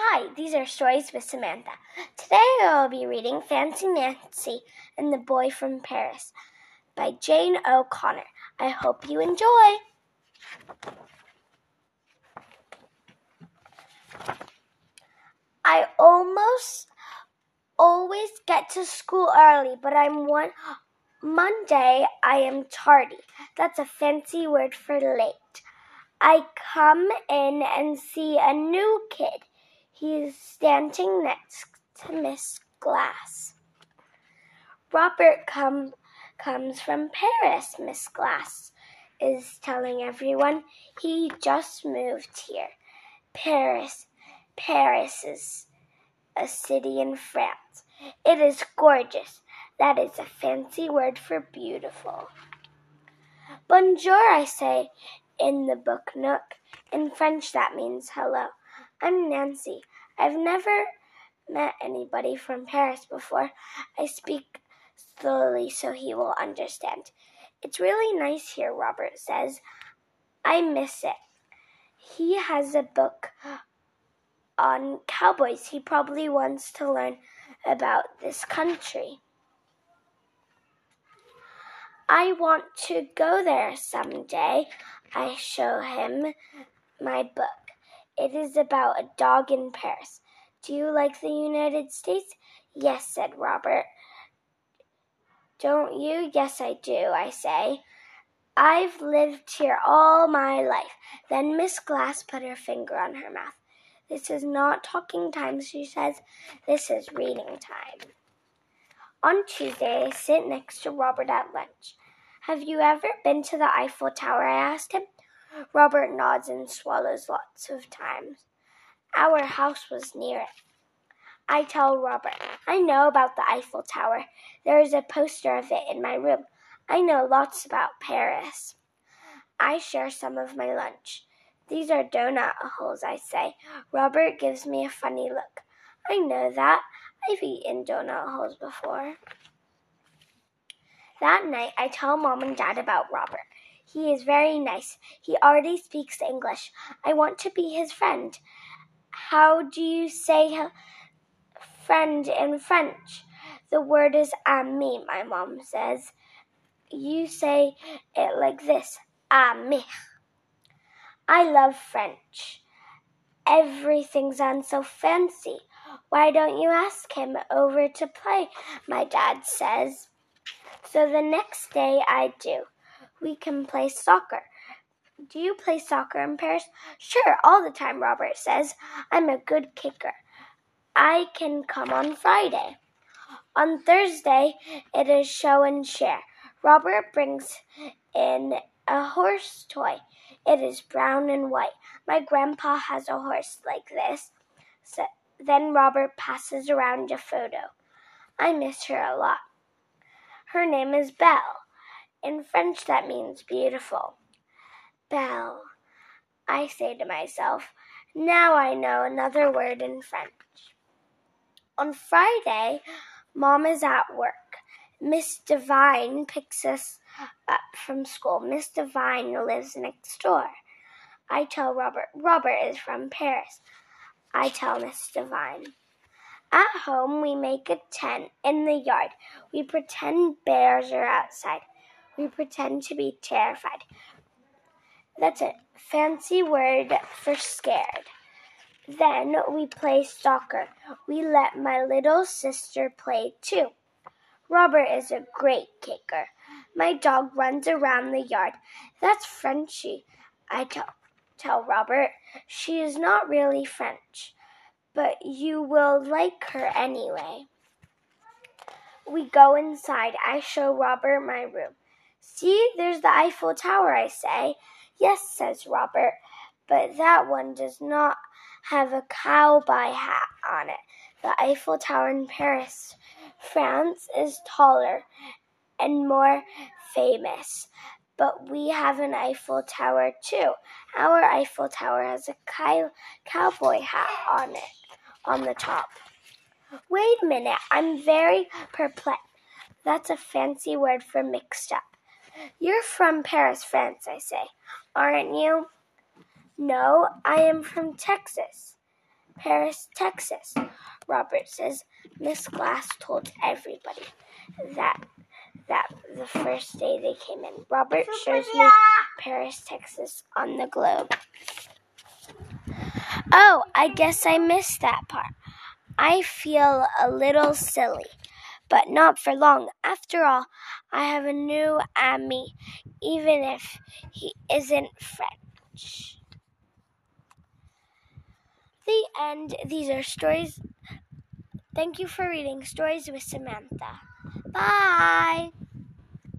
Hi, these are Stories with Samantha. Today I will be reading Fancy Nancy and the Boy from Paris by Jane O'Connor. I hope you enjoy. I almost always get to school early, but I'm one Monday I am tardy. That's a fancy word for late. I come in and see a new kid. He is standing next to Miss Glass. Robert come, comes from Paris, Miss Glass is telling everyone. He just moved here. Paris. Paris is a city in France. It is gorgeous. That is a fancy word for beautiful. Bonjour, I say in the book nook. In French, that means hello. I'm Nancy. I've never met anybody from Paris before. I speak slowly so he will understand. It's really nice here, Robert says. I miss it. He has a book on cowboys. He probably wants to learn about this country. I want to go there someday. I show him my book. It is about a dog in Paris. Do you like the United States? Yes, said Robert. Don't you? Yes, I do, I say. I've lived here all my life. Then Miss Glass put her finger on her mouth. This is not talking time, she says. This is reading time. On Tuesday, I sit next to Robert at lunch. Have you ever been to the Eiffel Tower? I asked him. Robert nods and swallows lots of times. Our house was near it. I tell Robert, I know about the Eiffel Tower. There is a poster of it in my room. I know lots about Paris. I share some of my lunch. These are donut holes, I say. Robert gives me a funny look. I know that. I've eaten donut holes before. That night, I tell Mom and Dad about Robert. He is very nice. He already speaks English. I want to be his friend. How do you say friend in French? The word is ami, my mom says. You say it like this ami. I love French. Everything sounds so fancy. Why don't you ask him over to play? My dad says. So the next day I do we can play soccer. Do you play soccer in Paris? Sure, all the time, Robert says. I'm a good kicker. I can come on Friday. On Thursday, it is show and share. Robert brings in a horse toy. It is brown and white. My grandpa has a horse like this. So then Robert passes around a photo. I miss her a lot. Her name is Belle. In French, that means beautiful. Belle. I say to myself, now I know another word in French. On Friday, Mom is at work. Miss Devine picks us up from school. Miss Devine lives next door. I tell Robert, Robert is from Paris. I tell Miss Devine. At home, we make a tent in the yard. We pretend bears are outside we pretend to be terrified. That's a fancy word for scared. Then we play soccer. We let my little sister play too. Robert is a great kicker. My dog runs around the yard. That's Frenchy, I tell, tell Robert. She is not really French, but you will like her anyway. We go inside. I show Robert my room. See, there's the Eiffel Tower, I say. Yes, says Robert, but that one does not have a cowboy hat on it. The Eiffel Tower in Paris, France, is taller and more famous. But we have an Eiffel Tower too. Our Eiffel Tower has a cow- cowboy hat on it, on the top. Wait a minute, I'm very perplexed. That's a fancy word for mixed up. You're from Paris, France, I say, aren't you? No, I am from Texas. Paris, Texas. Robert says Miss Glass told everybody that that the first day they came in. Robert shows me Paris, Texas on the globe. Oh, I guess I missed that part. I feel a little silly, but not for long. After all, I have a new ami, even if he isn't French. The end. These are stories. Thank you for reading Stories with Samantha. Bye.